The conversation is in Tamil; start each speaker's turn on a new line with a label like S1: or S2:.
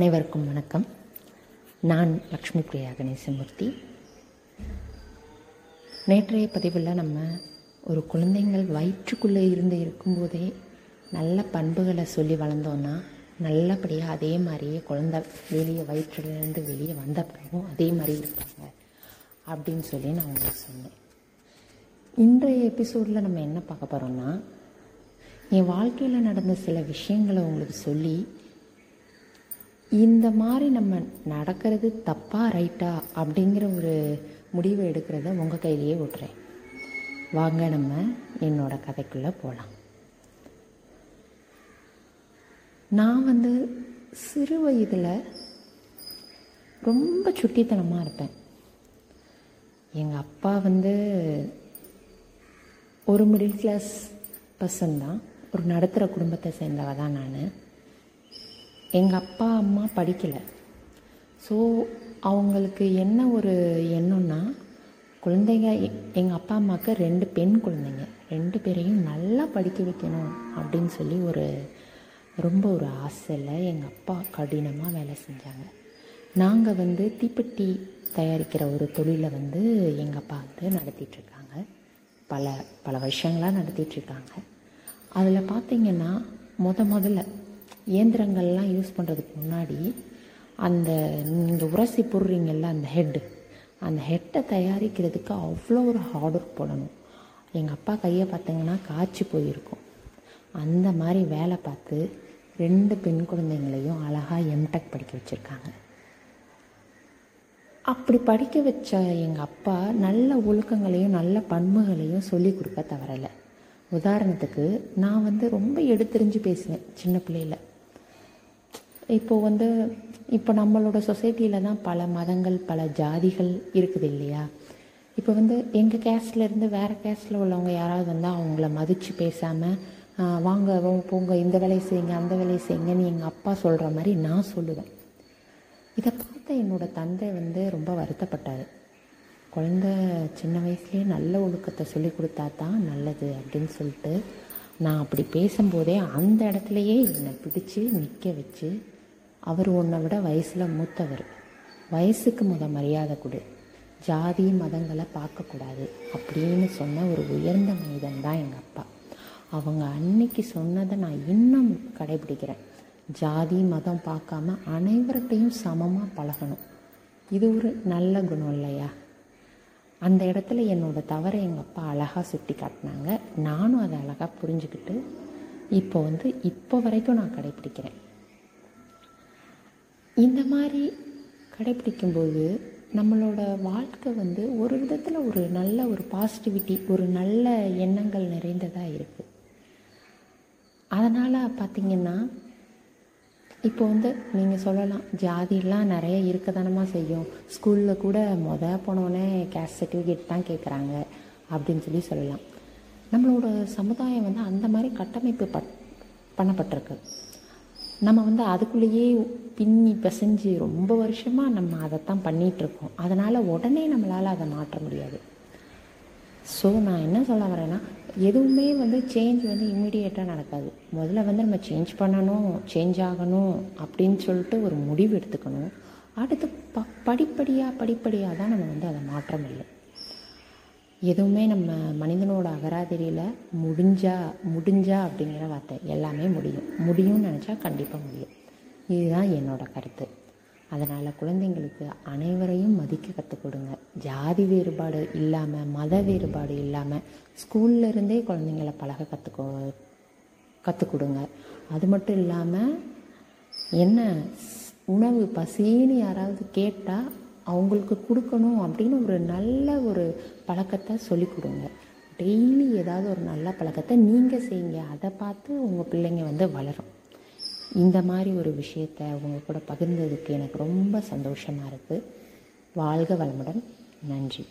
S1: அனைவருக்கும் வணக்கம். நான் லக்ஷ்மி பிரியா கணேசமூர்த்தி. நேற்றைய பதிவில் நம்ம ஒரு குழந்தைங்கள் வயிற்றுக்குள்ளே இருந்து இருக்கும்போதே நல்ல பண்புகளை சொல்லி வளர்ந்தோன்னா நல்லபடியாக அதே மாதிரியே குழந்தை வெளியே வயிற்றுலேருந்து வெளியே வந்த பிறகும் அதே மாதிரி இருப்பாங்க அப்படின்னு சொல்லி நான் உங்களுக்கு சொன்னேன். இன்றைய எபிசோடில் நம்ம என்ன பார்க்க போகிறோம்னா என் வாழ்க்கையில் நடந்த சில விஷயங்களை உங்களுக்கு சொல்லி இந்த மாதிரி நம்ம நடக்கிறது தப்பா ரைட்டா அப்படிங்கிற ஒரு முடிவை எடுக்கிறத உங்கள் கையிலேயே விட்டுறேன். வாங்க நம்ம என்னோட கதைக்குள்ளே போகலாம் நான் வந்து சிறு வயதில் ரொம்ப சுட்டித்தனமாக இருப்பேன். எங்கள் அப்பா வந்து ஒரு மிடில் கிளாஸ் பர்சன் தான். ஒரு நடுத்தர குடும்பத்தை சேர்ந்தவ தான் நான். எங்கள் அப்பா அம்மா படிக்கலை. ஸோ அவங்களுக்கு என்ன ஒரு எண்ணம்னா குழந்தைங்க எங்கள் அப்பா அம்மாவுக்கு ரெண்டு பெண் குழந்தைங்க. ரெண்டு பேரையும் நல்லா படிக்க வைக்கணும் அப்படின்னு சொல்லி ஒரு ரொம்ப ஒரு ஆசையில் எங்கள் அப்பா கடினமாக வேலை செஞ்சாங்க. நாங்கள் வந்து தீப்பெட்டி தயாரிக்கிற ஒரு தொழிலை வந்து எங்கள் அப்பா வந்து நடத்திட்டுருக்காங்க பல பல வருஷங்களாக நடத்திட்டுருக்காங்க அதில் பார்த்திங்கன்னா முத முதல்ல இயந்திரங்கள்லாம் யூஸ் பண்ணுறதுக்கு முன்னாடி அந்த நீங்கள் உரசி போடுறீங்கல்ல அந்த ஹெட்டு அந்த ஹெட்டை தயாரிக்கிறதுக்கு அவ்வளோ ஒரு ஹார்ட் ஒர்க் போடணும். எங்கள் அப்பா கையை பார்த்தீங்கன்னா காய்ச்சி போயிருக்கும். அந்த மாதிரி வேலை பார்த்து ரெண்டு பெண் குழந்தைங்களையும் அழகாக எம்டெக் படிக்க வச்சுருக்காங்க. அப்படி படிக்க வச்ச எங்கள் அப்பா நல்ல ஒழுக்கங்களையும் நல்ல பண்புகளையும் சொல்லி கொடுக்க தவறலை. உதாரணத்துக்கு நான் வந்து ரொம்ப எடுத்தெறிஞ்சு பேசுவேன் சின்ன பிள்ளையில். இப்போது வந்து இப்போ நம்மளோட சொசைட்டியில் தான் பல மதங்கள் பல ஜாதிகள் இருக்குது இல்லையா? இப்போ வந்து எங்கள் கேஸ்ட்லேருந்து வேறு கேஸ்டில் உள்ளவங்க யாராவது வந்தால் அவங்கள மதித்து பேசாமல் வாங்க போங்க இந்த வேலையை செய்யுங்க அந்த வேலையை செய்யுங்கன்னு எங்கள் அப்பா சொல்கிற மாதிரி நான் சொல்லுவேன். இதை பார்த்த என்னோடய தந்தை வந்து ரொம்ப வருத்தப்பட்டார். குழந்த சின்ன வயசுலேயே நல்ல ஒழுக்கத்தை சொல்லி கொடுத்தா தான் நல்லது அப்படின்னு சொல்லிட்டு நான் அப்படி பேசும்போதே அந்த இடத்துலையே என்னை பிடிச்சி நிற்க வச்சு அவர் உன்னை விட வயசில் மூத்தவர். வயசுக்கு முத மரியாதை கொடு. ஜாதி மதங்களை பார்க்கக்கூடாது அப்படின்னு சொன்ன ஒரு உயர்ந்த மனிதன் தான் எங்கள் அப்பா. அவங்க அன்னைக்கு சொன்னதை நான் இன்னும் கடைபிடிக்கிறேன். ஜாதி மதம் பார்க்காம அனைவர்கிட்டையும் சமமாக பழகணும். இது ஒரு நல்ல குணம் இல்லையா? அந்த இடத்துல என்னோடய தவறை எங்கள் அப்பா அழகாக சுட்டி காட்டினாங்க. நானும் அதை அழகாக புரிஞ்சுக்கிட்டு இப்போ வந்து இப்போ வரைக்கும் நான் கடைப்பிடிக்கிறேன் இந்த மாதிரி கடைப்பிடிக்கும்போது நம்மளோட வாழ்க்கை வந்து ஒரு விதத்தில் ஒரு நல்ல ஒரு பாசிட்டிவிட்டி ஒரு நல்ல எண்ணங்கள் நிறைந்ததாக இருக்குது அதனால் பார்த்திங்கன்னா இப்போ வந்து நீங்கள் சொல்லலாம் ஜாதிலாம் நிறைய இருக்கதானமாக செய்யும். ஸ்கூலில் கூட மொதல் போனோடனே கேஸ்ட் சர்டிஃபிகேட் தான் கேட்குறாங்க அப்படின்னு சொல்லி சொல்லலாம். நம்மளோட சமுதாயம் வந்து அந்த மாதிரி கட்டமைப்பு பட் பண்ணப்பட்டிருக்கு. நம்ம வந்து அதுக்குள்ளேயே பின்னி பிசைஞ்சு ரொம்ப வருஷமாக நம்ம அதைத்தான் பண்ணிகிட்ருக்கோம். அதனால் உடனே நம்மளால் அதை மாற்ற முடியாது. ஸோ நான் என்ன சொல்ல வரேன்னா எதுவுமே வந்து சேஞ்ச் வந்து இம்மிடியேட்டாக நடக்காது. முதல்ல வந்து நம்ம சேஞ்ச் பண்ணணும் சேஞ்ச் ஆகணும் அப்படின்னு சொல்லிட்டு ஒரு முடிவு எடுத்துக்கணும். அடுத்து ப படிப்படியாக படிப்படியாக தான் நம்ம வந்து அதை மாற்ற முடியும். எதுவுமே நம்ம மனிதனோட அகராதிரியில் முடிஞ்சா முடிஞ்சா அப்படிங்கிற வார்த்தை எல்லாமே முடியும். முடியும்னு நினச்சா கண்டிப்பாக முடியும். இதுதான் என்னோட கருத்து. அதனால் குழந்தைங்களுக்கு அனைவரையும் மதிக்க கற்றுக் கொடுங்க. ஜாதி வேறுபாடு இல்லாமல் மத வேறுபாடு இல்லாமல் ஸ்கூல்லேருந்தே குழந்தைங்கள பழக கற்றுக்கோ கற்றுக் கொடுங்க. அது மட்டும் இல்லாமல் என்ன உணவு பசின்னு யாராவது கேட்டால் அவங்களுக்கு கொடுக்கணும் அப்படின்னு ஒரு நல்ல ஒரு பழக்கத்தை சொல்லி கொடுங்க. டெய்லி ஏதாவது ஒரு நல்ல பழக்கத்தை நீங்கள் செய்யுங்க. அதை பார்த்து உங்கள் பிள்ளைங்க வந்து வளரும். இந்த மாதிரி ஒரு விஷயத்தை உங்கள் கூட பகிர்ந்ததுக்கு எனக்கு ரொம்ப சந்தோஷமாக இருக்குது வாழ்க வளமுடன். நன்றி.